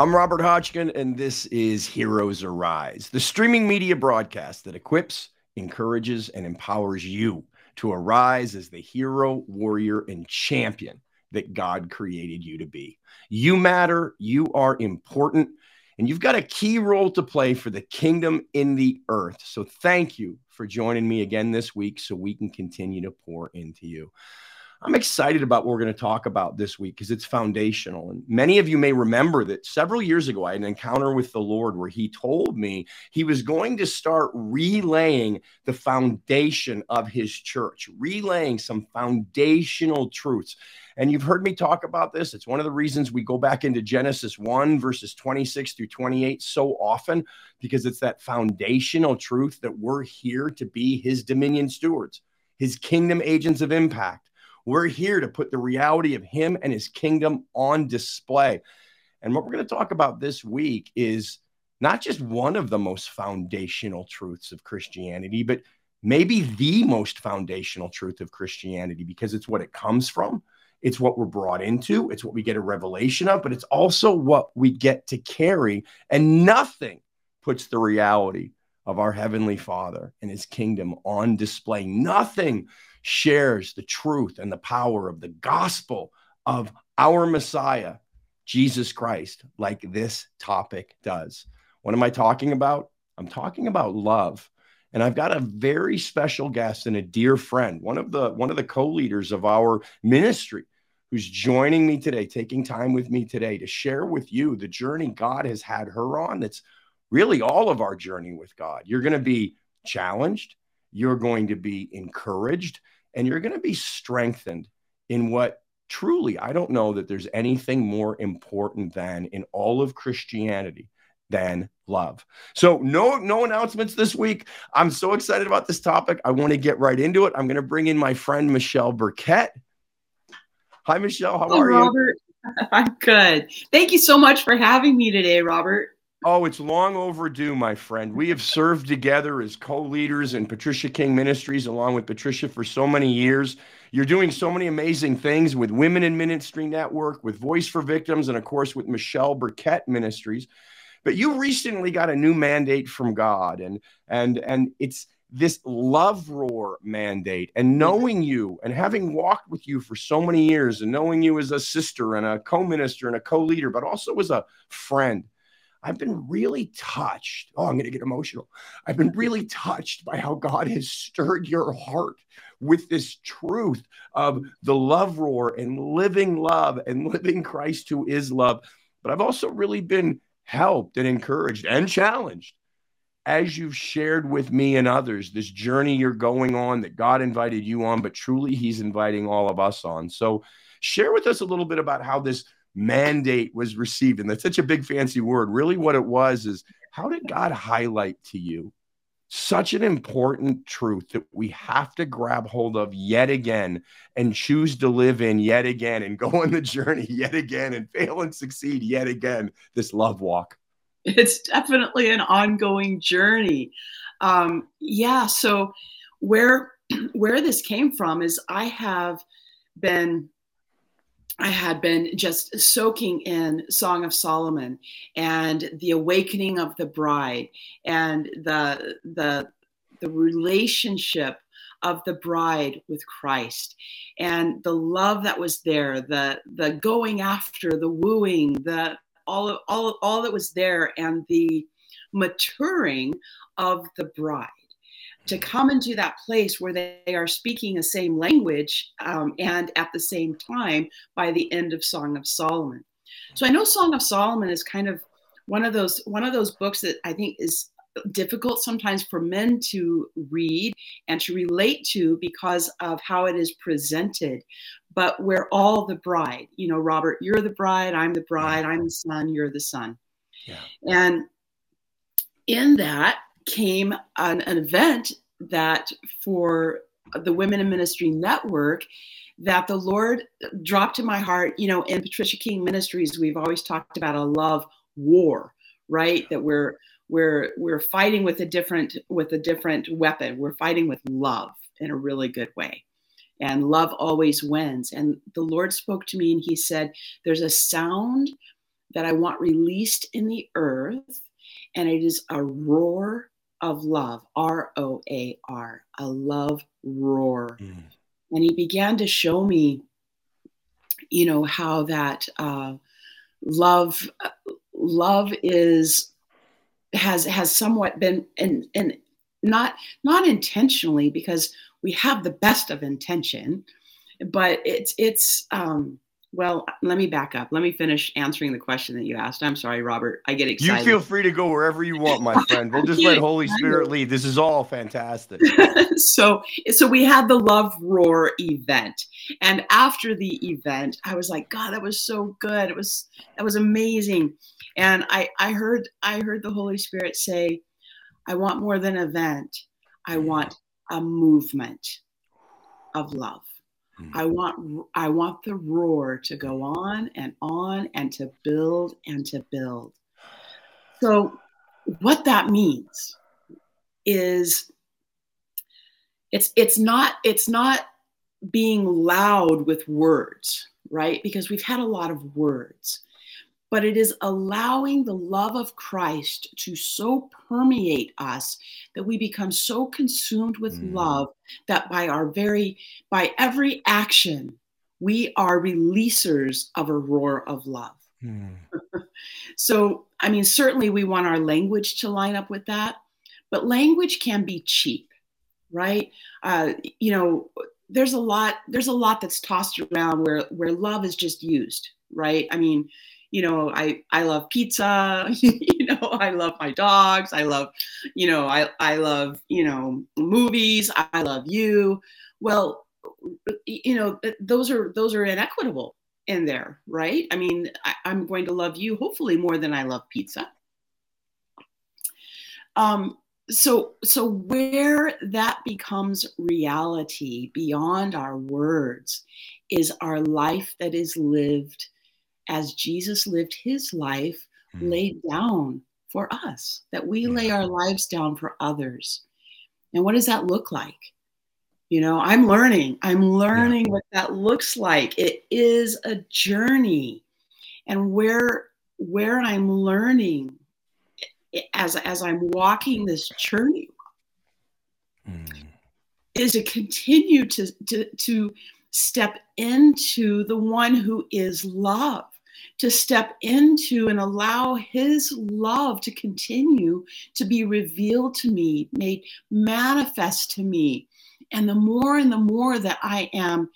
I'm Robert Hotchkin, and this is Heroes Arise, the streaming media broadcast that equips, encourages, and empowers you to arise as the hero, warrior, and champion that God created you to be. You matter, you are important, and you've got a key role to play for the kingdom in the earth. So, thank you for joining me again this week so we can continue to pour into you. I'm excited about what we're going to talk about this week because it's foundational. And many of you may remember that several years ago, I had an encounter with the Lord where He told me He was going to start relaying the foundation of His church, relaying some foundational truths. And you've heard me talk about this. It's one of the reasons we go back into Genesis 1, verses 26 through 28 so often, because it's that foundational truth that we're here to be His dominion stewards, His kingdom agents of impact we're here to put the reality of Him and His kingdom on display. And what we're going to talk about this week is not just one of the most foundational truths of Christianity, but maybe the most foundational truth of Christianity because it's what it comes from. It's what we're brought into. It's what we get a revelation of, but it's also what we get to carry. And nothing puts the reality of our Heavenly Father and His kingdom on display. Nothing shares the truth and the power of the gospel of our Messiah, Jesus Christ, like this topic does. What am I talking about? I'm talking about love. And I've got a very special guest and a dear friend, one of the one of the co-leaders of our ministry who's joining me today, taking time with me today to share with you the journey God has had her on. That's really all of our journey with God. You're going to be challenged, you're going to be encouraged, and you're going to be strengthened in what truly I don't know that there's anything more important than in all of Christianity than love. So no no announcements this week. I'm so excited about this topic. I want to get right into it. I'm going to bring in my friend Michelle Burkett. Hi Michelle, how are Robert. you? I'm good. Thank you so much for having me today, Robert. Oh, it's long overdue, my friend. We have served together as co leaders in Patricia King Ministries, along with Patricia, for so many years. You're doing so many amazing things with Women in Ministry Network, with Voice for Victims, and of course, with Michelle Burkett Ministries. But you recently got a new mandate from God, and and and it's this love roar mandate and mm-hmm. knowing you and having walked with you for so many years and knowing you as a sister and a co-minister and a co-leader but also as a friend I've been really touched. Oh, I'm going to get emotional. I've been really touched by how God has stirred your heart with this truth of the love roar and living love and living Christ who is love. But I've also really been helped and encouraged and challenged as you've shared with me and others this journey you're going on that God invited you on, but truly He's inviting all of us on. So, share with us a little bit about how this mandate was received. And that's such a big fancy word. Really, what it was is how did God highlight to you such an important truth that we have to grab hold of yet again and choose to live in yet again and go on the journey yet again and fail and succeed yet again this love walk? It's definitely an ongoing journey. Um, yeah. So, where where this came from is I have been I had been just soaking in Song of Solomon and the awakening of the bride and the the the relationship of the bride with Christ and the love that was there, the the going after, the wooing, the all all all that was there and the maturing of the bride to come into that place where they are speaking the same language um, and at the same time by the end of Song of Solomon. So I know Song of Solomon is kind of one of those one of those books that I think is difficult sometimes for men to read and to relate to because of how it is presented but we're all the bride you know robert you're the bride i'm the bride i'm the son you're the son yeah. and in that came an, an event that for the Women in Ministry Network that the Lord dropped in my heart. You know, in Patricia King Ministries, we've always talked about a love war, right? That we're we're we're fighting with a different with a different weapon. We're fighting with love in a really good way. And love always wins. And the Lord spoke to me and he said, There's a sound that I want released in the earth, and it is a roar of love, R O A R, a love roar. Mm. And he began to show me, you know, how that uh, love, love is has has somewhat been and and not not intentionally because we have the best of intention, but it's it's um, well, let me back up. Let me finish answering the question that you asked. I'm sorry, Robert. I get excited. You feel free to go wherever you want, my friend. We'll just let Holy Spirit lead. This is all fantastic. so, so we had the Love Roar event, and after the event, I was like, God, that was so good. It was that was amazing, and I I heard I heard the Holy Spirit say, I want more than an event. I want a movement of love. Mm. I want I want the roar to go on and on and to build and to build. So what that means is it's it's not it's not being loud with words, right? Because we've had a lot of words but it is allowing the love of Christ to so permeate us that we become so consumed with mm. love that by our very, by every action, we are releasers of a roar of love. Mm. so, I mean, certainly we want our language to line up with that, but language can be cheap, right? Uh, you know, there's a lot, there's a lot that's tossed around where where love is just used, right? I mean, you know i i love pizza you know i love my dogs i love you know i i love you know movies i love you. Well you know those are those are inequitable in there right? I mean I, i'm going to love you hopefully more than i love pizza. Um so so where that becomes reality beyond our words is our life that is lived as Jesus lived his life mm. laid down for us, that we lay our lives down for others. And what does that look like? You know, I'm learning. I'm learning yeah. what that looks like. It is a journey. And where where I'm learning as as I'm walking this journey mm. is to continue to, to to step into the one who is love to step into and allow his love to continue to be revealed to me, made manifest to me. And the more and the more that I am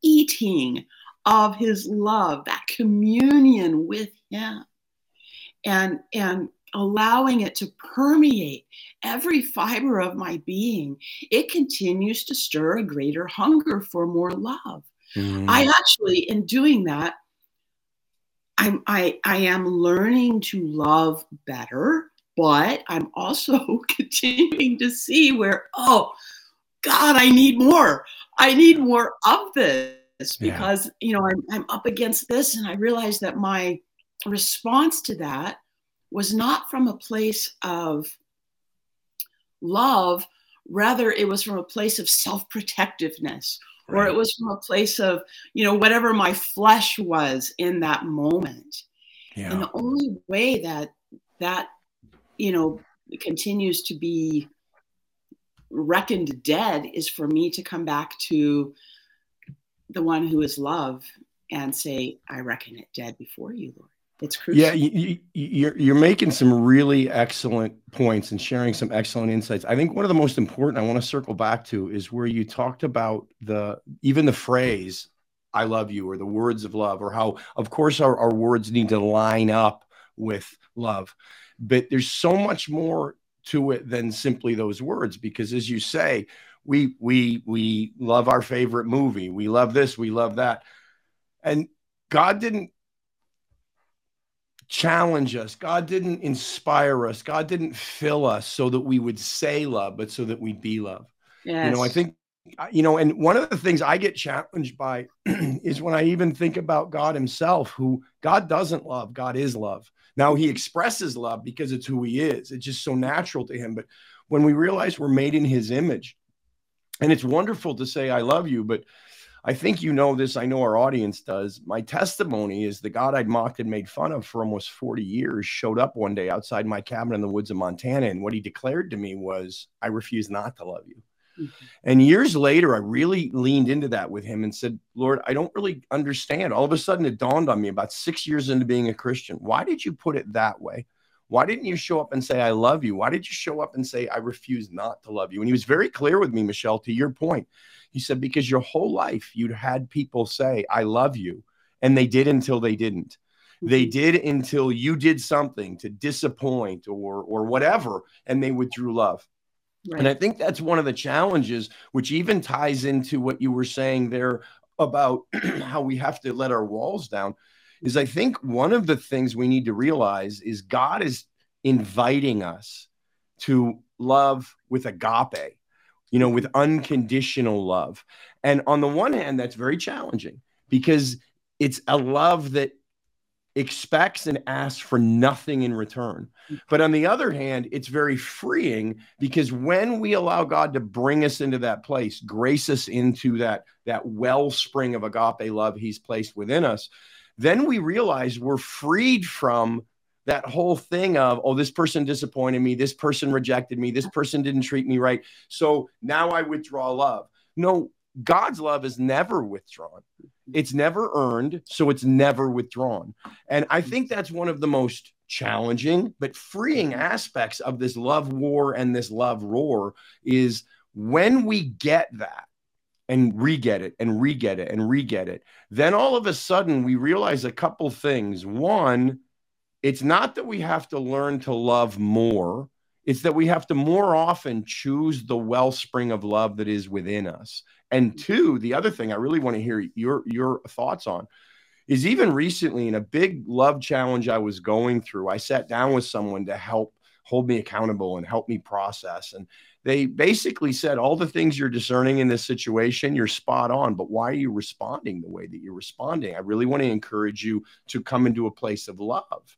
eating of his love, that communion with him, and, and allowing it to permeate every fiber of my being, it continues to stir a greater hunger for more love. Mm. I actually, in doing that, I'm, I, I am learning to love better, but I'm also continuing to see where, oh, God, I need more. I need more of this because, yeah. you know, I'm, I'm up against this. And I realized that my response to that was not from a place of love, rather, it was from a place of self protectiveness right. or it was from a place of you know whatever my flesh was in that moment yeah. and the only way that that you know continues to be reckoned dead is for me to come back to the one who is love and say i reckon it dead before you lord it's crucial. Yeah, you, you're you're making some really excellent points and sharing some excellent insights. I think one of the most important I want to circle back to is where you talked about the even the phrase "I love you" or the words of love, or how of course our, our words need to line up with love, but there's so much more to it than simply those words because as you say we we we love our favorite movie we love this we love that and god didn't challenge us. God didn't inspire us. God didn't fill us so that we would say love, but so that we'd be love. Yes. You know, I think, you know, and one of the things I get challenged by is when I even think about God Himself, who God doesn't love, God is love. Now, He expresses love because it's who He is, it's just so natural to Him. But when we realize we're made in His image, and it's wonderful to say, I love you, but I think you know this. I know our audience does. My testimony is the God I'd mocked and made fun of for almost 40 years showed up one day outside my cabin in the woods of Montana. And what he declared to me was, I refuse not to love you. Mm-hmm. And years later, I really leaned into that with him and said, Lord, I don't really understand. All of a sudden, it dawned on me about six years into being a Christian. Why did you put it that way? Why didn't you show up and say, I love you? Why did you show up and say, I refuse not to love you? And he was very clear with me, Michelle, to your point. He said, because your whole life you'd had people say, I love you. And they did until they didn't. They mm-hmm. did until you did something to disappoint or or whatever, and they withdrew love. Right. And I think that's one of the challenges, which even ties into what you were saying there about how we have to let our walls down is I think one of the things we need to realize is God is inviting us to love with agape, you know, with unconditional love. And on the one hand, that's very challenging because it's a love that expects and asks for nothing in return. But on the other hand, it's very freeing because when we allow God to bring us into that place, grace us into that that wellspring of agape love he's placed within us, then we realize we're freed from that whole thing of oh this person disappointed me this person rejected me this person didn't treat me right so now i withdraw love no god's love is never withdrawn it's never earned so it's never withdrawn and i think that's one of the most challenging but freeing aspects of this love war and this love roar is when we get that and re-get it and re-get it and re-get it. Then all of a sudden we realize a couple things. One, it's not that we have to learn to love more. It's that we have to more often choose the wellspring of love that is within us. And mm. two, the other thing I really want to hear your your thoughts on is even recently in a big love challenge I was going through, I sat down with someone to help hold me accountable and help me process. And they basically said all the things you're discerning in this situation, you're spot on. But why are you responding the way that you're responding? I really want to encourage you to come into a place of love.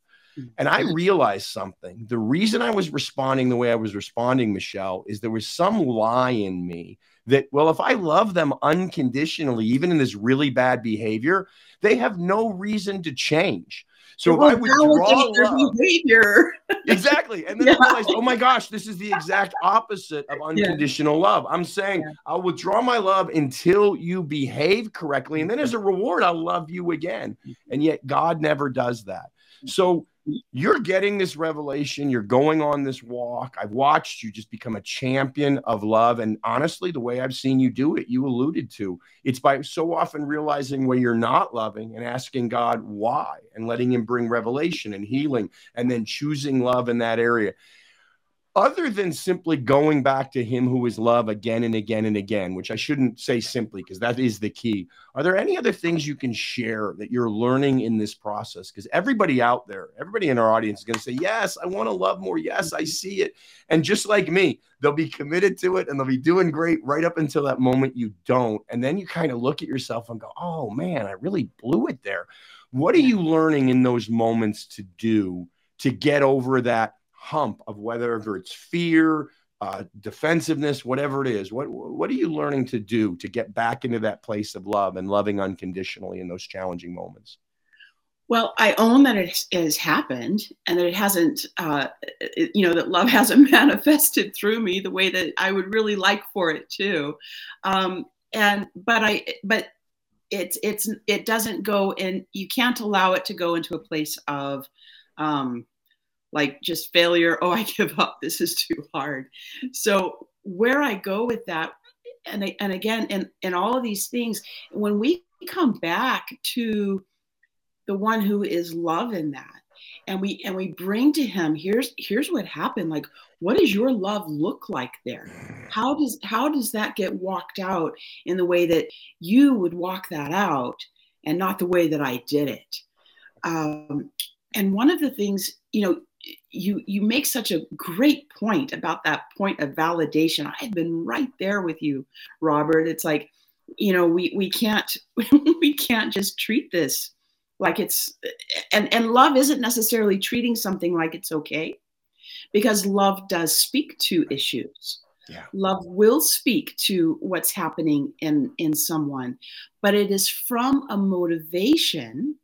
And I realized something. The reason I was responding the way I was responding, Michelle, is there was some lie in me that, well, if I love them unconditionally, even in this really bad behavior, they have no reason to change. So I withdraw love, behavior. exactly. And then yeah. I realized, oh my gosh, this is the exact opposite of unconditional yeah. love. I'm saying yeah. I'll withdraw my love until you behave correctly. And then as a reward, I'll love you again. Mm-hmm. And yet God never does that. So you're getting this revelation. You're going on this walk. I've watched you just become a champion of love. And honestly, the way I've seen you do it, you alluded to it's by so often realizing where you're not loving and asking God why and letting Him bring revelation and healing and then choosing love in that area other than simply going back to him who is love again and again and again, which I shouldn't say simply because that is the key. Are there any other things you can share that you're learning in this process? Because everybody out there, everybody in our audience is going to say, Yes, I want to love more. Yes, I mm-hmm. see it. And just like me, they'll be committed to it and they'll be doing great right up until that moment you don't. And then you kind of look at yourself and go, Oh man, I really blew it there. What are you learning in those moments to do to get over that? Hump of whether it's fear, uh, defensiveness, whatever it is. What what are you learning to do to get back into that place of love and loving unconditionally in those challenging moments? Well, I own that it has happened and that it hasn't, uh, you know, that love hasn't manifested through me the way that I would really like for it to. Um, and, but I, but it's, it's, it doesn't go in, you can't allow it to go into a place of, um, like just failure oh i give up. This is too hard. So where i go with that and, and again and, and all of these things when we come back to the one who is love in that and we and we bring to him here's here's what happened. Like what does your love look like there? How does how does that get walked out in the way that you would walk that out and not the way that i did it? Um, and one of the things you know you you make such a great point about that point of validation. I've been right there with you robert. It's like you know we we can't we can't just treat this like it's and and love isn't necessarily treating something like it's okay because love does speak to issues. Yeah. Love will speak to what's happening in, in someone, but it is from a motivation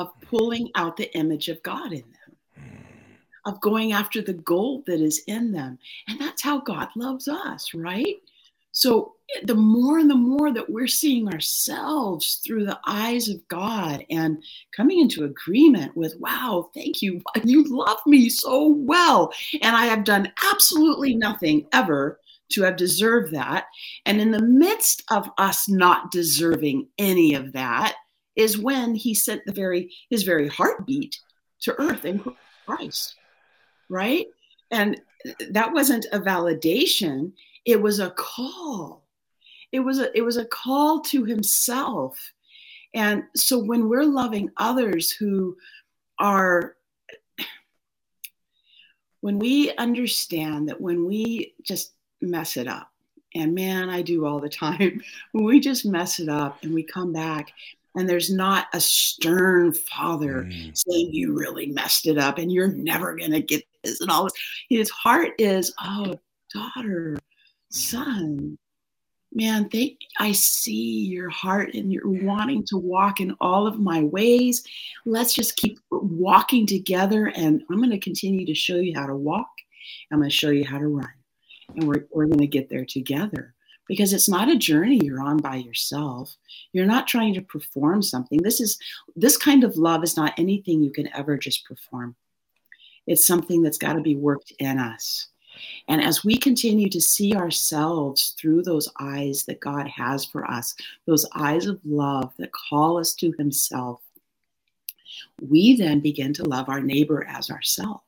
of pulling out the image of God in them, of going after the gold that is in them. And that's how God loves us, right? So the more and the more that we're seeing ourselves through the eyes of God and coming into agreement with, wow, thank you. You love me so well. And I have done absolutely nothing ever to have deserved that. And in the midst of us not deserving any of that is when he sent the very his very heartbeat to earth in Christ. Right? And that wasn't a validation it was a call it was a it was a call to himself and so when we're loving others who are when we understand that when we just mess it up and man i do all the time when we just mess it up and we come back and there's not a stern father mm. saying you really messed it up and you're never going to get this and all this his heart is oh daughter son, man, they, I see your heart and you're wanting to walk in all of my ways. Let's just keep walking together. And I'm going to continue to show you how to walk. I'm going to show you how to run. And we're, we're going to get there together because it's not a journey you're on by yourself. You're not trying to perform something. This is this kind of love is not anything you can ever just perform. It's something that's got to be worked in us. And as we continue to see ourselves through those eyes that God has for us, those eyes of love that call us to Himself, we then begin to love our neighbor as ourselves.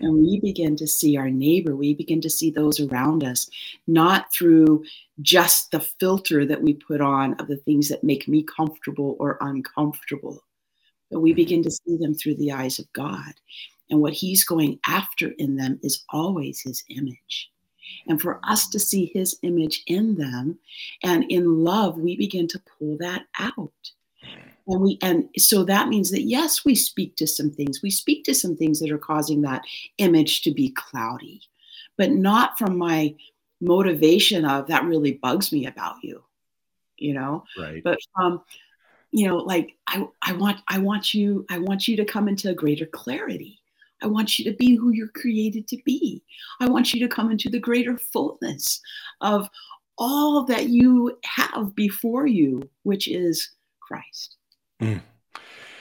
And we begin to see our neighbor, we begin to see those around us, not through just the filter that we put on of the things that make me comfortable or uncomfortable, but we mm-hmm. begin to see them through the eyes of God. And what he's going after in them is always his image. And for us to see his image in them and in love, we begin to pull that out. And we and so that means that yes, we speak to some things. We speak to some things that are causing that image to be cloudy, but not from my motivation of that really bugs me about you, you know? Right. But um you know, like I, I want I want you I want you to come into a greater clarity I want you to be who you're created to be. I want you to come into the greater fullness of all that you have before you, which is Christ. Mm.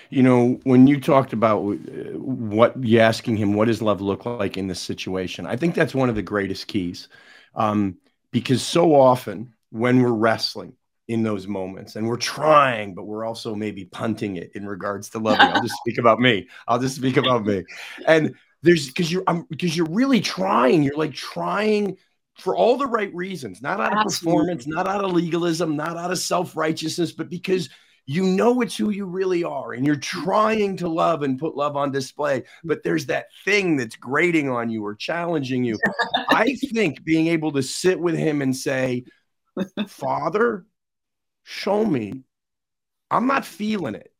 You know, when you talked about uh, what you asking him, what does love look like in this situation? I think that's one of the greatest keys. Um, because so often when we're wrestling, in those moments and we're trying but we're also maybe punting it in regards to loving i'll just speak about me i'll just speak about me and there's because you're because you're really trying you're like trying for all the right reasons not out of Absolutely. performance not out of legalism not out of self-righteousness but because you know it's who you really are and you're trying to love and put love on display but there's that thing that's grating on you or challenging you i think being able to sit with him and say father show me. I'm not feeling it.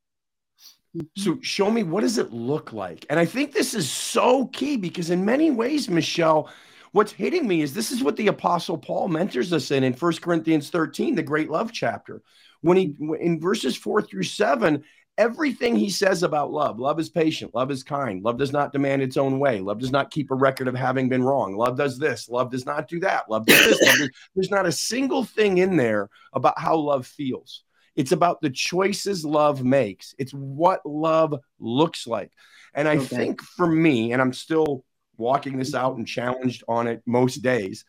Mm-hmm. So show me what does it look like? And I think this is so key because in many ways, Michelle, what's hitting me is this is what the apostle Paul mentors us in in First Corinthians 13, the great love chapter. When he in verses 4 through 7, everything he says about love love is patient love is kind love does not demand its own way love does not keep a record of having been wrong love does this love does not do that love does this love does, there's not a single thing in there about how love feels it's about the choices love makes it's what love looks like and i okay. think for me and i'm still walking this out and challenged on it most days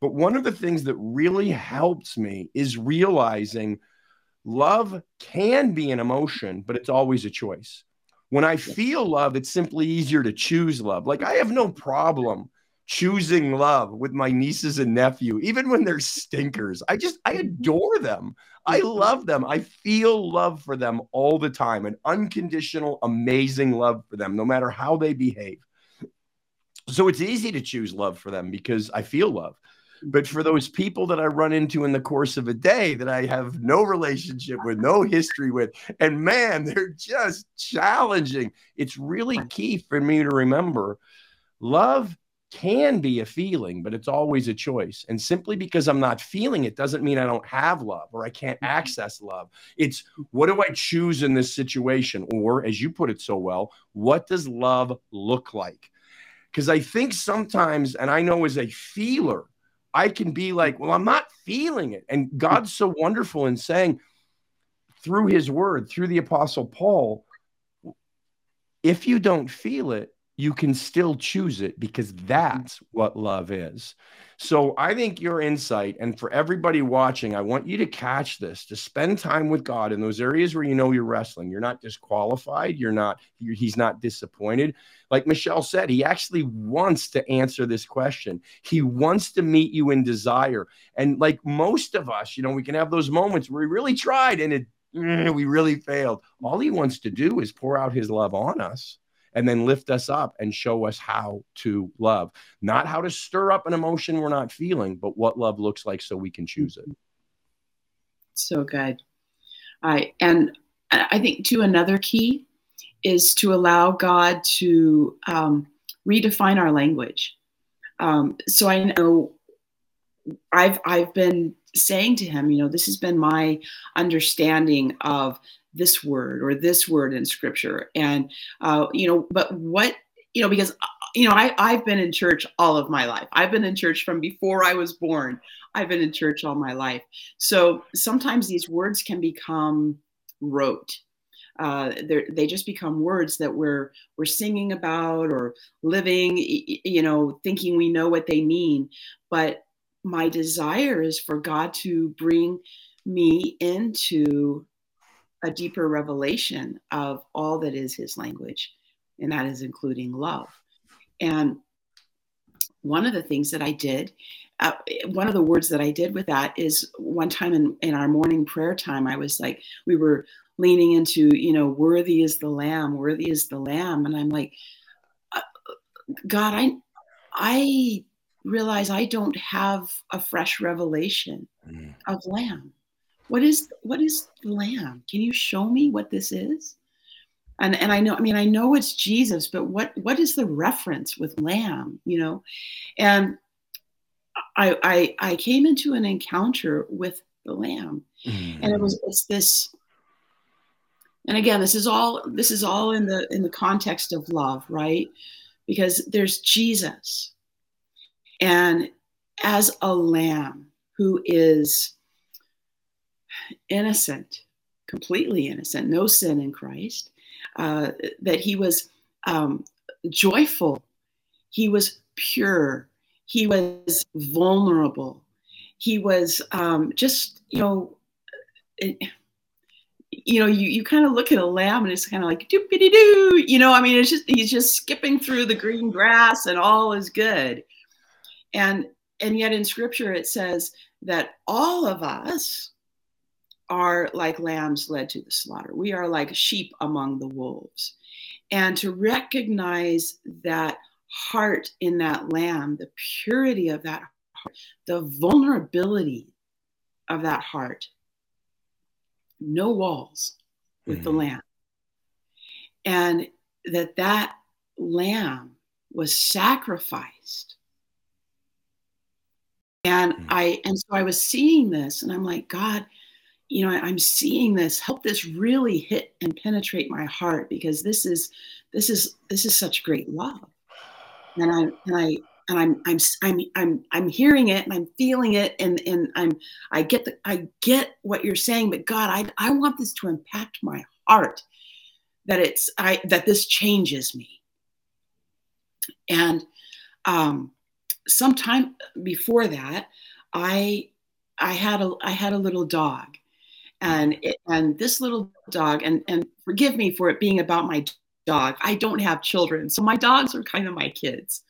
but one of the things that really helps me is realizing Love can be an emotion, but it's always a choice. When I feel love, it's simply easier to choose love. Like I have no problem choosing love with my nieces and nephew, even when they're stinkers. I just, I mm-hmm. adore them. I mm-hmm. love them. I feel love for them all the time, an unconditional, amazing love for them, no matter how they behave. So it's easy to choose love for them because I feel love. But for those people that I run into in the course of a day that I have no relationship with, no history with, and man, they're just challenging. It's really key for me to remember love can be a feeling, but it's always a choice. And simply because I'm not feeling it doesn't mean I don't have love or I can't mm-hmm. access love. It's what do I choose in this situation? Or, as you put it so well, what does love look like? Because I think sometimes, and I know as a feeler, I can be like, well, I'm not feeling it. And God's so wonderful in saying through his word, through the apostle Paul, if you don't feel it, you can still choose it because mm-hmm. that's what love is. So I think your insight, and for everybody watching, I want you to catch this to spend time with God in those areas where you know you're wrestling. You're not disqualified. You're not, you're, he's not disappointed. Like Michelle said, he actually wants to answer this question. He wants to meet you in desire. And like most of us, you know, we can have those moments where we really tried and it, we really failed. All he wants to do is pour out his love on us and then lift us up and show us how to love. Not how to stir up an emotion we're not feeling, but what love looks like so we can choose it. So good. I and I think too another key is to allow God to um, redefine our language. Um, so I know I've I've been saying to him, you know, this has been my understanding of this word or this word in scripture. And uh, you know but what you know because uh, you know I, i've been in church all of my life. I've been in church from before i was born. I've been in church all my life. So sometimes these words can become rote. Uh, they just become words that we're we're singing about or living you know thinking we know what they mean. But my desire is for god to bring me into a deeper revelation of all that is his language, and that is including love. And one of the things that I did, uh, one of the words that I did with that is one time in, in our morning prayer time, I was like, we were leaning into, you know, worthy is the lamb, worthy is the lamb. And I'm like, uh, God, I, I realize I don't have a fresh revelation mm. of lamb what is what is lamb? Can you show me what this is? And and i know i mean i know it's jesus but what what is the reference with lamb you know? And i i i came into an encounter with the lamb. Mm. and it was it's this and again this is all this is all in the in the context of love right? Because there's jesus. And as a lamb who is innocent, completely innocent, no sin in Christ, uh, that he was um, joyful, he was pure, he was vulnerable, he was um, just, you know, it, you know, you, you kind of look at a lamb and it's kind of like doopity doo, you know, I mean, it's just, he's just skipping through the green grass and all is good. And, and yet in scripture it says that all of us are like lambs led to the slaughter. We are like sheep among the wolves. And to recognize that heart in that lamb, the purity of that heart, the vulnerability of that heart, no walls with mm-hmm. the lamb. And that that lamb was sacrificed and mm-hmm. i and so i was seeing this and i'm like god you know i'm seeing this help this really hit and penetrate my heart because this is this is this is such great love. And i and i and i'm i'm i'm i'm, I'm hearing it and i'm feeling it and and i'm i get the i get what you're saying but god i i want this to impact my heart that it's i that this changes me. And um sometime before that i i had a i had a little dog and it, and this little dog and and forgive me for it being about my dog. I don't have children so my dogs are kind of my kids.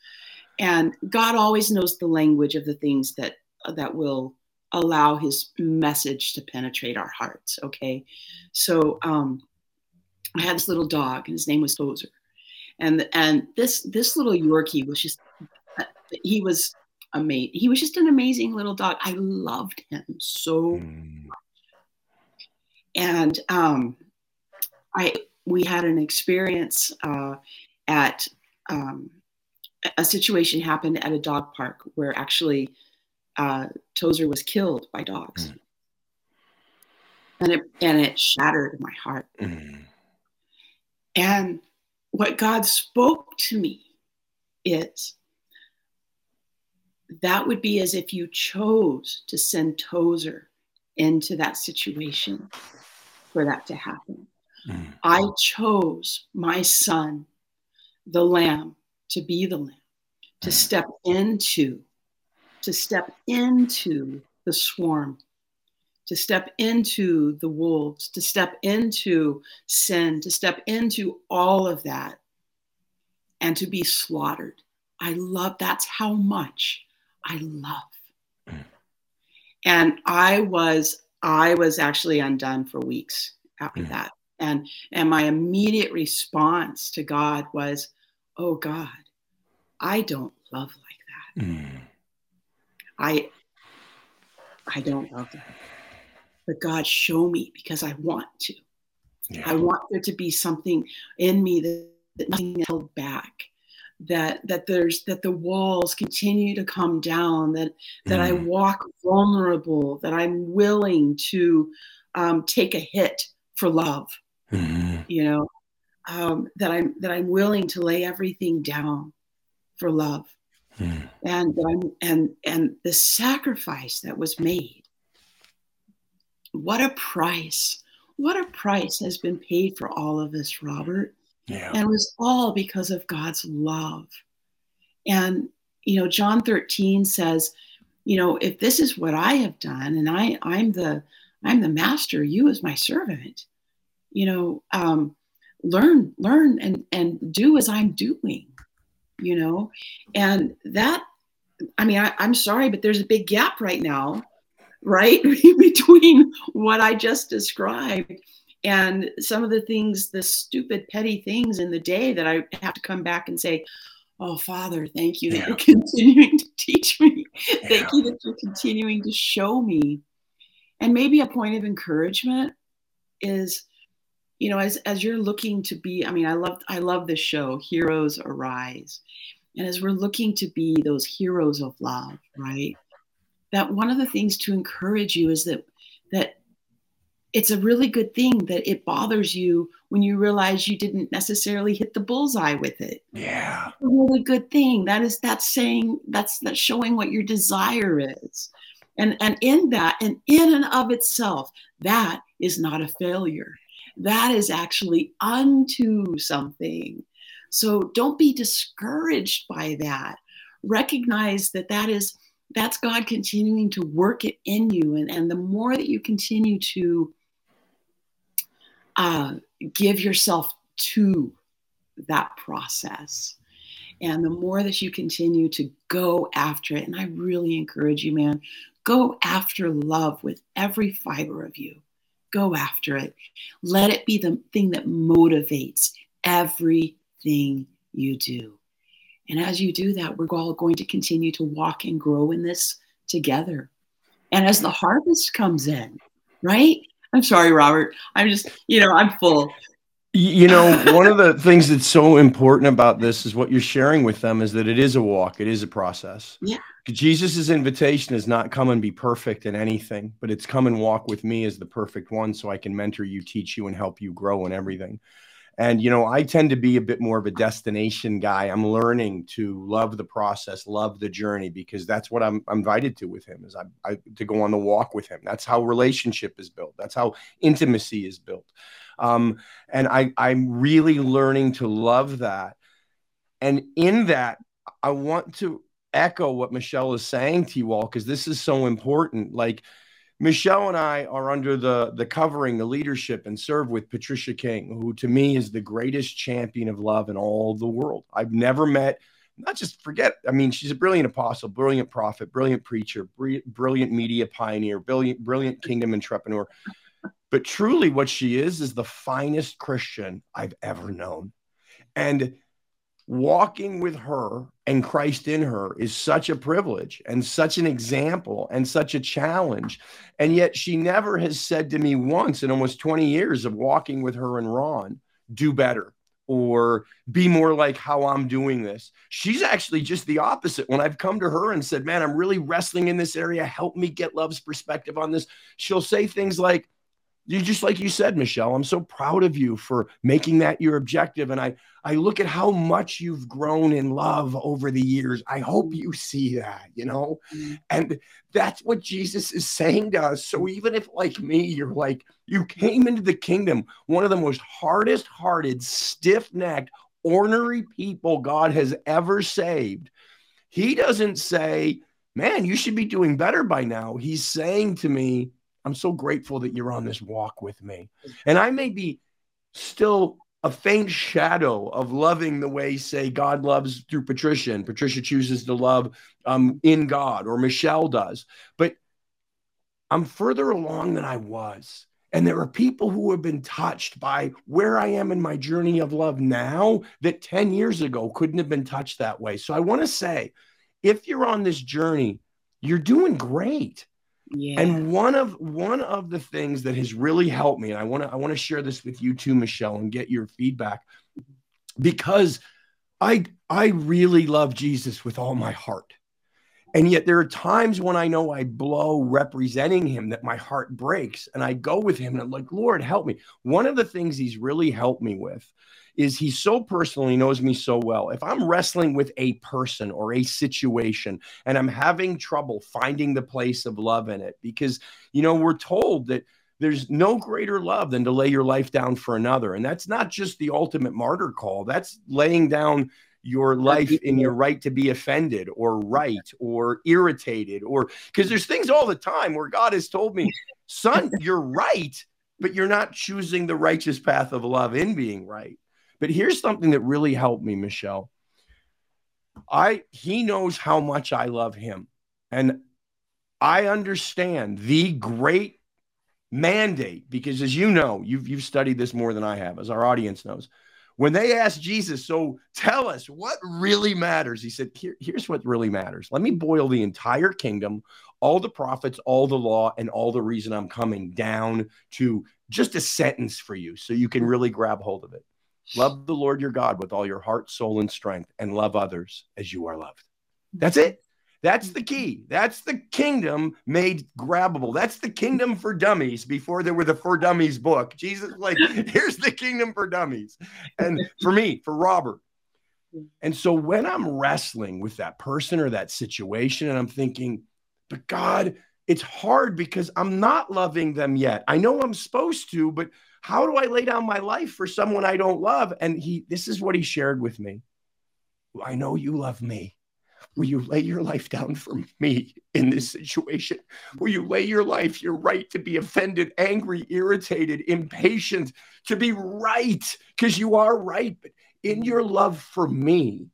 And god always knows the language of the things that that will allow his message to penetrate our hearts okay? So um i had this little dog and his name was tozer. And and this this little yorkie was just he was amazing he was just an amazing little dog. I loved him so mm and um, I we had an experience uh, at um, a situation happened at a dog park where actually uh, Tozer was killed by dogs. Mm. And it, and it shattered my heart. Mm. And what God spoke to me is that would be as if you chose to send Tozer into that situation for that to happen. Mm. I chose my son, the lamb, to be the lamb, to mm. step into, to step into the swarm, to step into the wolves, to step into sin, to step into all of that and to be slaughtered. I love that's how much I love. Mm. And I was I was actually undone for weeks after mm. that. And and my immediate response to God was, "Oh God, I don't love like that. Mm. I I don't love that. But God, show me because I want to. Yeah. I want there to be something in me that, that nothing held back that that there's that the walls continue to come down that that mm. i walk vulnerable that i'm willing to um, take a hit for love mm. you know um, that i'm that i'm willing to lay everything down for love mm. and that i'm and and the sacrifice that was made what a price what a price has been paid for all of this robert yeah. And it was all because of God's love. And, you know, John 13 says, you know, if this is what I have done and I, I'm the, I'm the master, you as my servant, you know, um, learn, learn and, and do as I'm doing, you know, and that, I mean, I, I'm sorry, but there's a big gap right now, right? Between what I just described and some of the things the stupid petty things in the day that i have to come back and say oh father thank you that yeah. you're continuing to teach me yeah. thank you that you're continuing to show me and maybe a point of encouragement is you know as as you're looking to be i mean i love i love this show heroes arise and as we're looking to be those heroes of love right that one of the things to encourage you is that that it's a really good thing that it bothers you when you realize you didn't necessarily hit the bullseye with it. Yeah. It's a really good thing. That is that's saying that's that's showing what your desire is. And and in that and in and of itself, that is not a failure. That is actually unto something. So don't be discouraged by that. Recognize that that is that's God continuing to work it in you. And, and the more that you continue to uh, give yourself to that process. And the more that you continue to go after it, and I really encourage you, man, go after love with every fiber of you. Go after it. Let it be the thing that motivates everything you do. And as you do that, we're all going to continue to walk and grow in this together. And as the harvest comes in, right? I'm sorry, Robert. I'm just, you know, I'm full. You know, one of the things that's so important about this is what you're sharing with them is that it is a walk, it is a process. Yeah. Jesus' invitation is not come and be perfect in anything, but it's come and walk with me as the perfect one so I can mentor you, teach you, and help you grow in everything. And, you know, I tend to be a bit more of a destination guy. I'm learning to love the process, love the journey, because that's what I'm, I'm invited to with him is I, I, to go on the walk with him. That's how relationship is built. That's how intimacy is built. Um, and I, I'm really learning to love that. And in that, I want to echo what Michelle is saying to you all, because this is so important. Like, Michelle and I are under the the covering, the leadership, and serve with Patricia King, who to me is the greatest champion of love in all the world. I've never met, not just forget. I mean, she's a brilliant apostle, brilliant prophet, brilliant preacher, brilliant media pioneer, brilliant brilliant kingdom entrepreneur. But truly, what she is is the finest Christian I've ever known, and walking with her and Christ in her is such a privilege and such an example and such a challenge. And yet she never has said to me once in almost 20 years of walking with her and Ron, do better, or be more like how I'm doing this. She's actually just the opposite. When I've come to her and said, Man, I'm really wrestling in this area, help me get love's perspective on this, she'll say things like, you just like you said michelle i'm so proud of you for making that your objective. And i i look at how much you've grown in love over the years. I hope you see that you know? And that's what jesus is saying to us. So even if like me you're like you came into the kingdom one of the most hardest hearted stiff-necked ornery people god has ever saved he doesn't say man you should be doing better by now. He's saying to me I'm so grateful that you're on this walk with me. And I may be still a faint shadow of loving the way, say, God loves through Patricia, and Patricia chooses to love um, in God, or Michelle does. But I'm further along than I was. And there are people who have been touched by where I am in my journey of love now that 10 years ago couldn't have been touched that way. So I want to say, if you're on this journey, you're doing great. Yeah. And one of one of the things that has really helped me, and I want to I want to share this with you too, Michelle, and get your feedback, because I I really love Jesus with all my heart. And yet there are times when I know I blow representing him that my heart breaks and I go with him and I'm like, Lord, help me. One of the things he's really helped me with is he so personally knows me so well. If I'm wrestling with a person or a situation and I'm having trouble finding the place of love in it, because, you know, we're told that there's no greater love than to lay your life down for another. And that's not just the ultimate martyr call, that's laying down your life and your right to be offended or right or irritated or because there's things all the time where God has told me, son, you're right, but you're not choosing the righteous path of love in being right. But here's something that really helped me, Michelle. I he knows how much I love him. And I understand the great mandate because as you know, you've you've studied this more than I have, as our audience knows. When they asked Jesus, so tell us what really matters, he said, Here, here's what really matters. Let me boil the entire kingdom, all the prophets, all the law, and all the reason I'm coming down to just a sentence for you so you can really grab hold of it. Love the Lord your God with all your heart, soul, and strength, and love others as you are loved. That's it. That's the mm-hmm. key. That's the kingdom made grabbable. That's the kingdom for dummies before there were the For Dummies book. Jesus, like, here's the kingdom for dummies. And for me, for Robert. Mm-hmm. And so when I'm wrestling with that person or that situation, and I'm thinking, but God, it's hard because I'm not loving them yet. I know I'm supposed to, but how do I lay down my life for someone I don't love? And he, this is what he shared with me. I know you love me. Will you lay your life down for me in this situation? Will you lay your life, your right to be offended, angry, irritated, impatient, to be right? Because you are right. But in your love for me,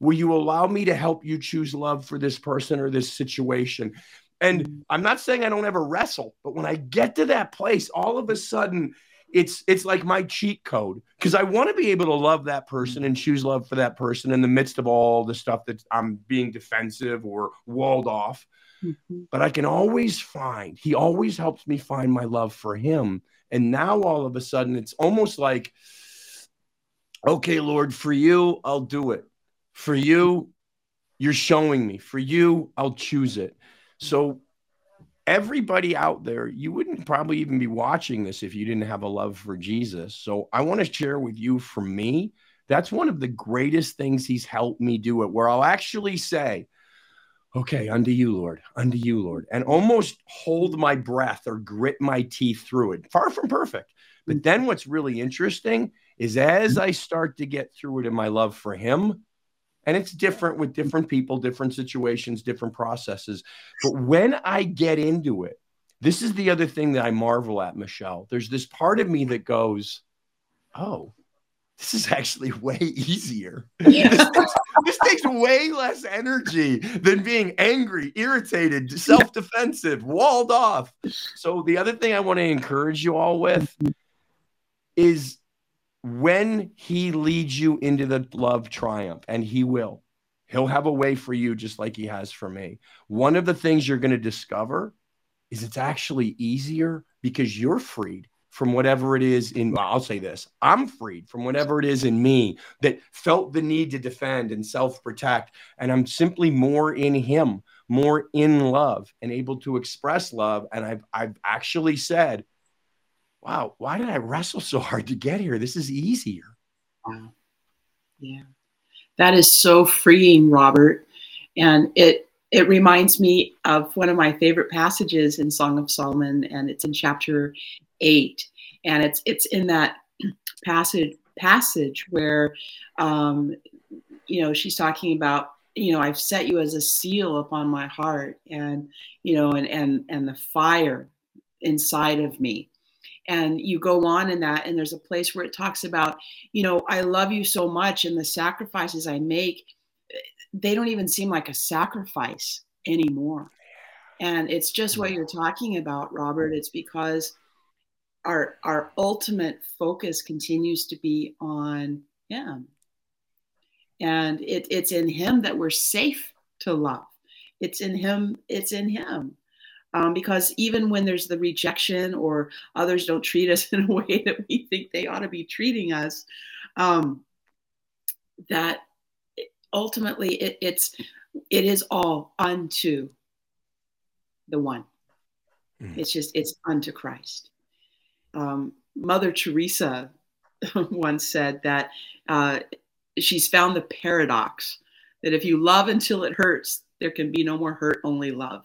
will you allow me to help you choose love for this person or this situation? And I'm not saying I don't ever wrestle, but when I get to that place, all of a sudden, it's it's like my cheat code because I want to be able to love that person and choose love for that person in the midst of all the stuff that I'm being defensive or walled off. Mm-hmm. But I can always find, he always helps me find my love for him. And now all of a sudden it's almost like, okay, Lord, for you, I'll do it. For you, you're showing me. For you, I'll choose it. So everybody out there, you wouldn't probably even be watching this if you didn't have a love for Jesus. So I want to share with you from me, that's one of the greatest things he's helped me do it, where I'll actually say, Okay, unto you, Lord, unto you, Lord, and almost hold my breath or grit my teeth through it. Far from perfect. But mm. then what's really interesting is as I start to get through it in my love for him, and it's different with different people, different situations, different processes. But when I get into it, this is the other thing that I marvel at, Michelle. There's this part of me that goes, Oh, this is actually way easier. Yeah. this, takes, this, takes, way less energy than being angry, irritated, self defensive, walled off. So, the other thing I want to encourage you all with is when he leads you into the love triumph, and he will, he'll have a way for you just like he has for me. One of the things you're going to discover is it's actually easier because you're freed from whatever it is in I'll say this. I'm freed from whatever it is in me that felt the need to defend and self-protect and I'm simply more in him, more in love and able to express love and I've I've actually said, "Wow, why did I wrestle so hard to get here? This is easier." Wow. Yeah. That is so freeing, Robert. And it it reminds me of one of my favorite passages in Song of Solomon, and it's in chapter eight, and it's it's in that passage passage where, um, you know, she's talking about you know I've set you as a seal upon my heart, and you know, and and and the fire inside of me and you go on in that and there's a place where it talks about you know i love you so much and the sacrifices i make they don't even seem like a sacrifice anymore. And it's just what mm-hmm. you're talking about robert. It's because our our ultimate focus continues to be on him. And it, it's in him that we're safe to love. It's in him it's in him um, because even when there's the rejection or others don't treat us in a way that we think they ought to be treating us, um, that ultimately it, it's it is all unto the one. Mm. It's just it's unto Christ. Um, Mother Teresa once said that uh, she's found the paradox that if you love until it hurts, there can be no more hurt, only love.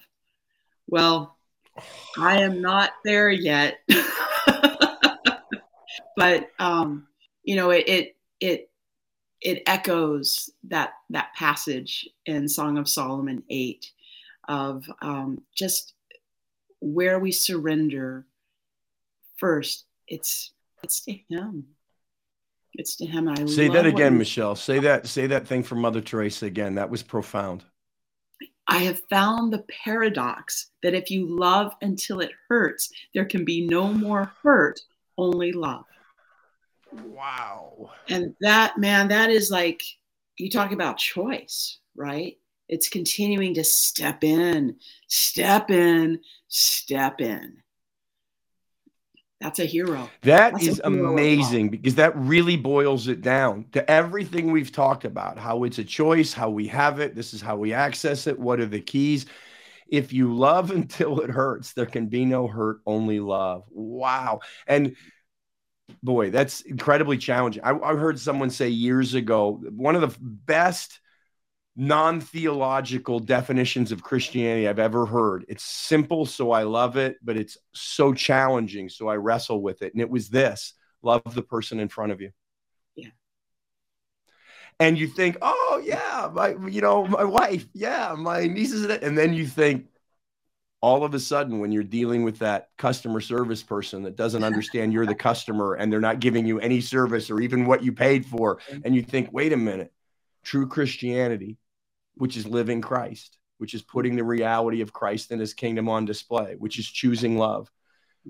Well, I am not there yet. but um, you know, it, it it it echoes that that passage in Song of Solomon 8 of um, just where we surrender first. It's it's to him. It's to him. I say that again, Michelle. Say that. Say that thing from Mother Teresa again. That was profound. I have found the paradox that if you love until it hurts, there can be no more hurt, only love. Wow. And that, man, that is like, you talk about choice, right? It's continuing to step in, step in, step in. That's a hero. That That's is amazing because that really boils it down to everything we've talked about how it's a choice, how we have it, this is how we access it, what are the keys. If you love until it hurts, there can be no hurt, only love. Wow. And boy, that's incredibly challenging. I, I heard someone say years ago one of the best non theological definitions of Christianity I've ever heard. It's simple, so I love it, but it's so challenging, so I wrestle with it. And it was this love the person in front of you. Yeah. And you think, oh, yeah, my, you know, my wife, yeah, my nieces, and then you think, all of a sudden when you're dealing with that customer service person that doesn't understand you're the customer and they're not giving you any service or even what you paid for and you think wait a minute true christianity which is living Christ, which is putting the reality of Christ and his kingdom on display, which is choosing love.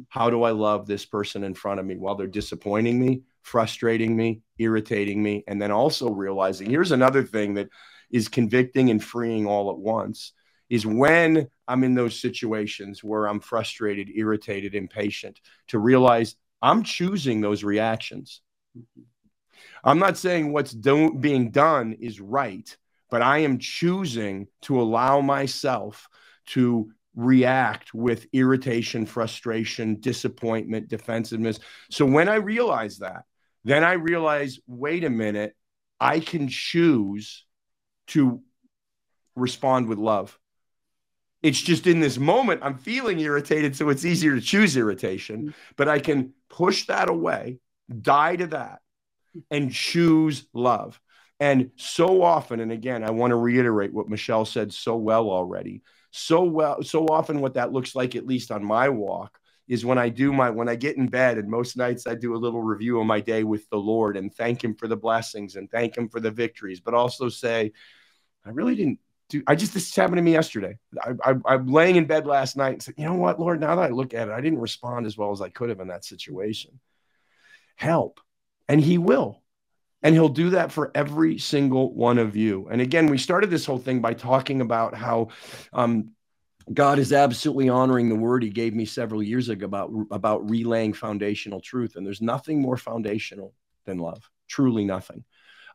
How do I love this person in front of me while they're disappointing me, frustrating me, irritating me? And then also realizing here's another thing that is convicting and freeing all at once is when I'm in those situations where I'm frustrated, irritated, impatient, to realize I'm choosing those reactions. Mm-hmm. I'm not saying what's do- being done is right but I am choosing to allow myself to react with irritation, frustration, disappointment, defensiveness. So when I realize that, then I realize wait a minute, I can choose to respond with love. It's just in this moment, I'm feeling irritated, so it's easier to choose irritation, mm-hmm. but I can push that away, die to that, and choose love. And so often, and again, I want to reiterate what Michelle said so well already. So well, so often, what that looks like, at least on my walk, is when I do my when I get in bed, and most nights I do a little review of my day with the Lord and thank Him for the blessings and thank Him for the victories, but also say, I really didn't do. I just this happened to me yesterday. I, I, I'm laying in bed last night and said, you know what, Lord, now that I look at it, I didn't respond as well as I could have in that situation. Help, and He will. And he'll do that for every single one of you. And again, we started this whole thing by talking about how um, God is absolutely honoring the word he gave me several years ago about, about relaying foundational truth. And there's nothing more foundational than love, truly nothing.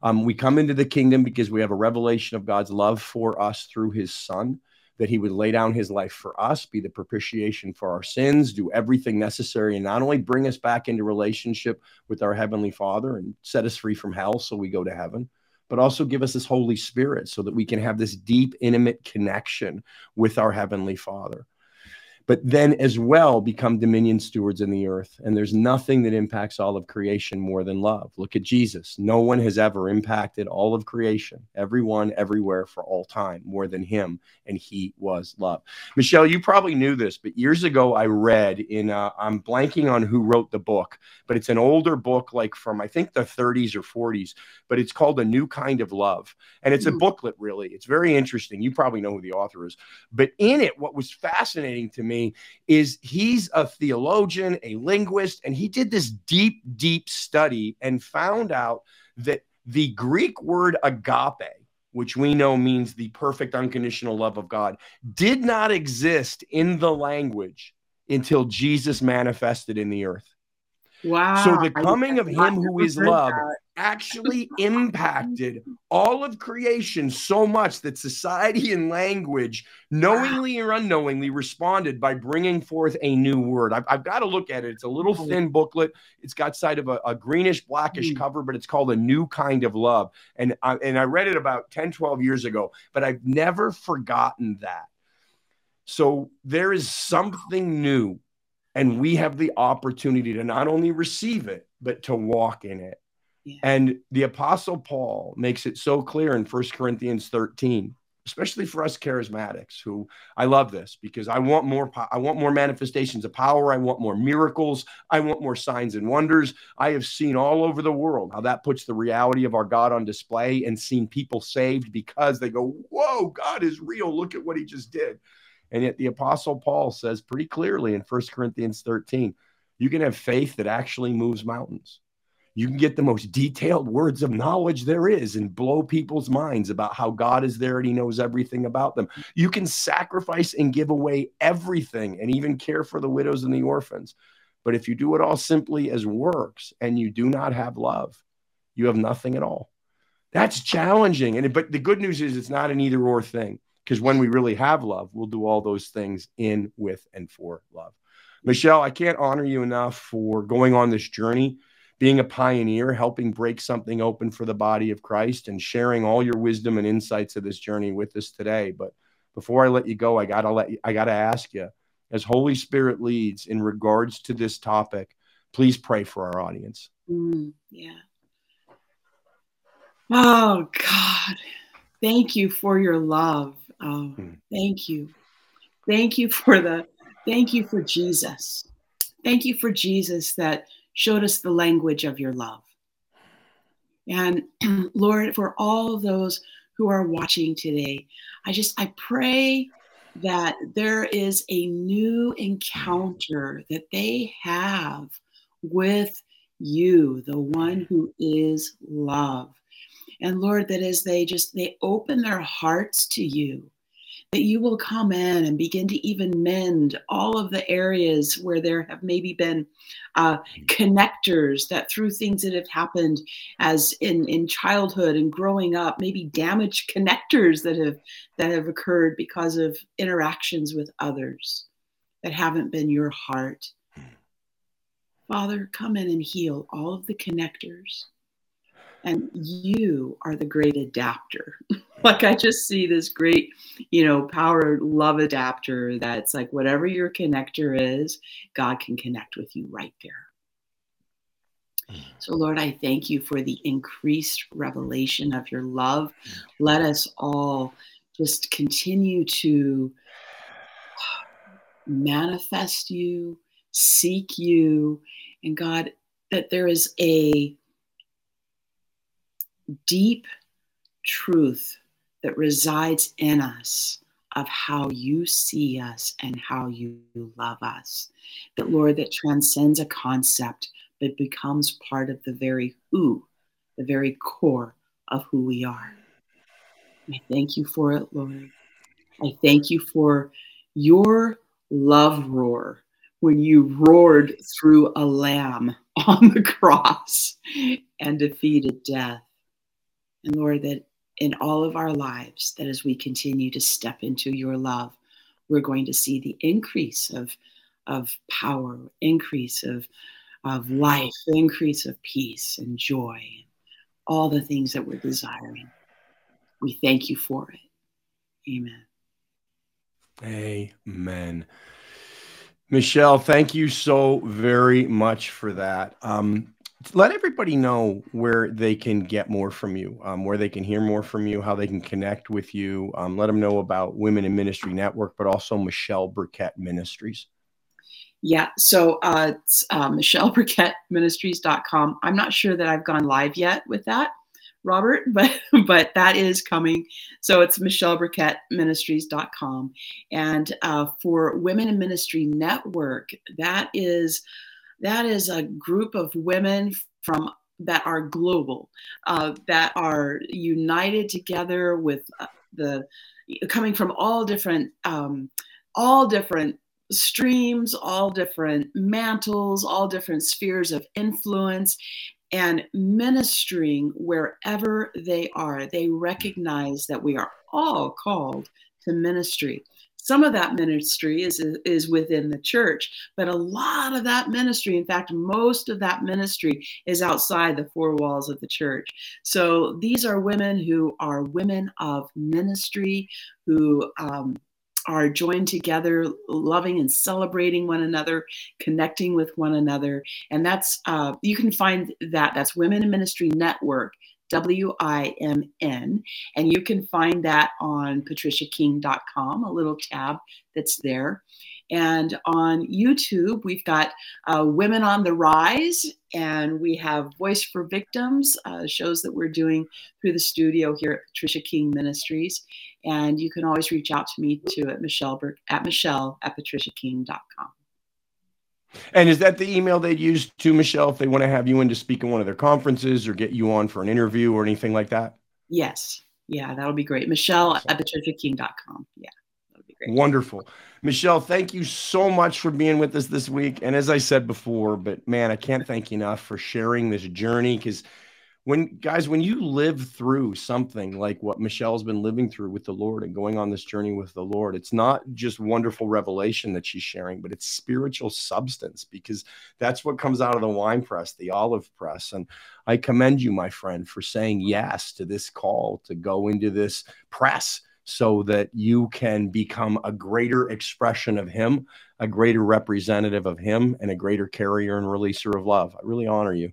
Um, we come into the kingdom because we have a revelation of God's love for us through his son, that he would lay down his life for us, be the propitiation for our sins, do everything necessary, and not only bring us back into relationship with our heavenly father and set us free from hell so we go to heaven but also give us this Holy Spirit so that we can have this deep, intimate connection with our Heavenly Father but then as well become dominion stewards in the earth. And there's nothing that impacts all of creation more than love. Look at Jesus. No one has ever impacted all of creation, everyone, everywhere, for all time, more than him. And he was love. Michelle, you probably knew this, but years ago I read in, uh, I'm blanking on who wrote the book, but it's an older book, like from I think the 30s or 40s, but it's called A New Kind of Love. And it's a hmm. booklet, really. It's very interesting. You probably know who the author is. But in it, what was fascinating to me me is he's a theologian, a linguist, and he did this deep, deep study and found out that the Greek word agape, which we know means the perfect unconditional love of God, did not exist in the language until Jesus manifested in the earth. Wow. So the coming of him who is love that. Actually impacted all of creation so much that society and language, knowingly or unknowingly, responded by bringing forth a new word. I've, I've, got to look at it. It's a little thin booklet. It's got side of a, a greenish, blackish mm. cover, but it's called A New Kind of Love. And I, and I read it about 10, 12 years ago, but I've never forgotten that. So there is something new and we have the opportunity to not only receive it but to walk in it and the apostle paul makes it so clear in 1 corinthians 13 especially for us charismatics who i love this because i want more i want more manifestations of power. I want more miracles. I want more signs and wonders. I have seen all over the world how that puts the reality of our god on display and seen people saved because they go whoa god is real. Look at what he just did. And yet the apostle Paul says pretty clearly in 1 Corinthians 13, you can have faith that actually moves mountains. You can get the most detailed words of knowledge there is and blow people's minds about how God is there and he knows everything about them. You can sacrifice and give away everything and even care for the widows and the orphans. But if you do it all simply as works and you do not have love, you have nothing at all. That's challenging. And but the good news is it's not an either or thing because when we really have love, we'll do all those things in, with, and for love. Michelle, I can't honor you enough for going on this journey, being a pioneer, helping break something open for the body of Christ, and sharing all your wisdom and insights of this journey with us today. But before I let you go, I gotta let you, I gotta ask you, as Holy Spirit leads in regards to this topic, please pray for our audience. Mm, yeah. Oh God, thank you for your love. Oh, mm. thank you. Thank you for the, thank you for Jesus. Thank you for Jesus that showed us the language of your love. And Lord, for all those who are watching today, I just, I pray that there is a new encounter that they have with you, the one who is love. And Lord, that as they just they open their hearts to you, that you will come in and begin to even mend all of the areas where there have maybe been uh, connectors that through things that have happened as in in childhood and growing up maybe damaged connectors that have that have occurred because of interactions with others that haven't been your heart. Father come in and heal all of the connectors and you are the great adapter. Like i just see this great you know power love adapter that's like whatever your connector is god can connect with you right there. So lord i thank you for the increased revelation of your love. Let us all just continue to manifest you seek you and god that there is a deep truth that resides in us of how you see us and how you love us. That, Lord, that transcends a concept, but becomes part of the very who, the very core of who we are. I thank you for it, Lord. I thank you for your love roar when you roared through a lamb on the cross and defeated death. And Lord, that in all of our lives, that as we continue to step into your love, we're going to see the increase of, of power, increase of, of life, increase of peace and joy, and all the things that we're desiring. We thank you for it. Amen. Amen. Michelle, thank you so very much for that. Um, let everybody know where they can get more from you, um, where they can hear more from you, how they can connect with you. Um, let them know about Women in Ministry Network, but also Michelle Burkett Ministries. Yeah, so uh, it's uh, MichelleBurkettMinistries.com. I'm not sure that I've gone live yet with that. Robert, but but that is coming. So it's MichelleBurkettMinistries.com. And uh, for Women in Ministry Network, that is that is a group of women from that are global, uh, that are united together with uh, the coming from all different um, all different streams, all different mantles, all different spheres of influence, and ministering wherever they are. They recognize that we are all called to ministry. Some of that ministry is, is within the church, but a lot of that ministry, in fact, most of that ministry is outside the four walls of the church. So these are women who are women of ministry, who um, are joined together, loving and celebrating one another, connecting with one another. And that's, uh, you can find that, that's Women in Ministry Network, W I M N. And you can find that on patriciaking.com, a little tab that's there. And on YouTube, we've got uh, Women on the Rise, and we have Voice for Victims, uh, shows that we're doing through the studio here at Patricia King Ministries. And you can always reach out to me too at Michelle at Michelle at patriciaking.com. And is that the email they'd use to Michelle if they want to have you in to speak in one of their conferences or get you on for an interview or anything like that? Yes. Yeah, that'll be great. Michelle awesome. at patriciaking.com. Yeah, that'll be great. Wonderful. Michelle, thank you so much for being with us this week. And as I said before, but man, I can't thank you enough for sharing this journey because when guys when you live through something like what michelle's been living through with the lord and going on this journey with the lord it's not just wonderful revelation that she's sharing but it's spiritual substance because that's what comes out of the wine press the olive press. And i commend you my friend for saying yes to this call to go into this press so that you can become a greater expression of him a greater representative of him and a greater carrier and releaser of love. I really honor you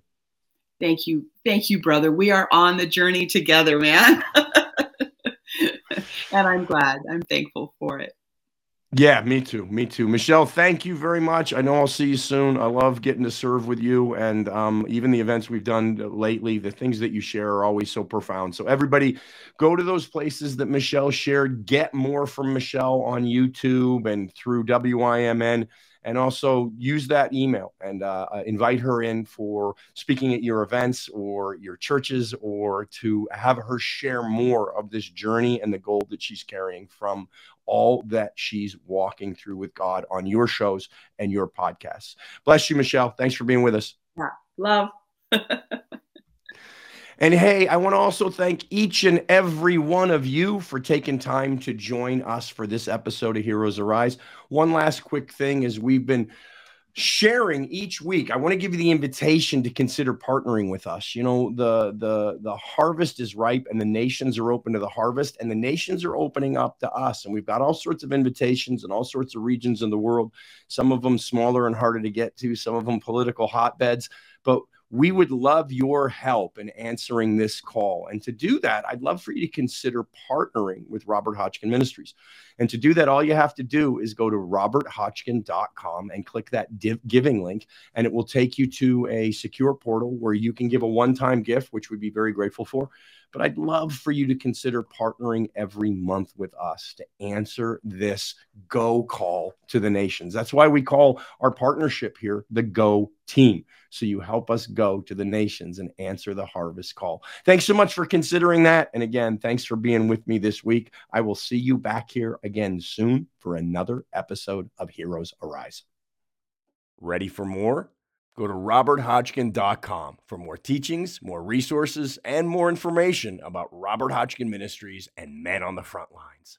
Thank you. Thank you, brother. We are on the journey together, man. and I'm glad. I'm thankful for it. Yeah, me too. Me too. Michelle, thank you very much. I know I'll see you soon. I love getting to serve with you. And um, even the events we've done lately, the things that you share are always so profound. So, everybody, go to those places that Michelle shared. Get more from Michelle on YouTube and through WIMN and also use that email and uh, uh, invite her in for speaking at your events or your churches or to have her share more of this journey and the gold that she's carrying from all that she's walking through with God on your shows and your podcasts. Bless you, Michelle. Thanks for being with us. Yeah, love. And hey, I want to also thank each and every one of you for taking time to join us for this episode of Heroes Arise. One last quick thing is we've been sharing each week i want to give you the invitation to consider partnering with us. You know the the the harvest is ripe and the nations are open to the harvest and the nations are opening up to us. And we've got all sorts of invitations in all sorts of regions in the world some of them smaller and harder to get to some of them political hotbeds. But we would love your help in answering this call. And to do that, I'd love for you to consider partnering with Robert Hotchkin Ministries. And to do that, all you have to do is go to roberthotchkin.com and click that div- giving link, and it will take you to a secure portal where you can give a one time gift, which we'd be very grateful for. But I'd love for you to consider partnering every month with us to answer this go call to the nations. That's why we call our partnership here the Go Team. So you help us go to the nations and answer the harvest call. Thanks so much for considering that. And again, thanks for being with me this week. I will see you back here again again soon for another episode of Heroes Arise. Ready for more? Go to roberthotchkin.com for more teachings, more resources, and more information about Robert Hotchkin Ministries and men on the front lines.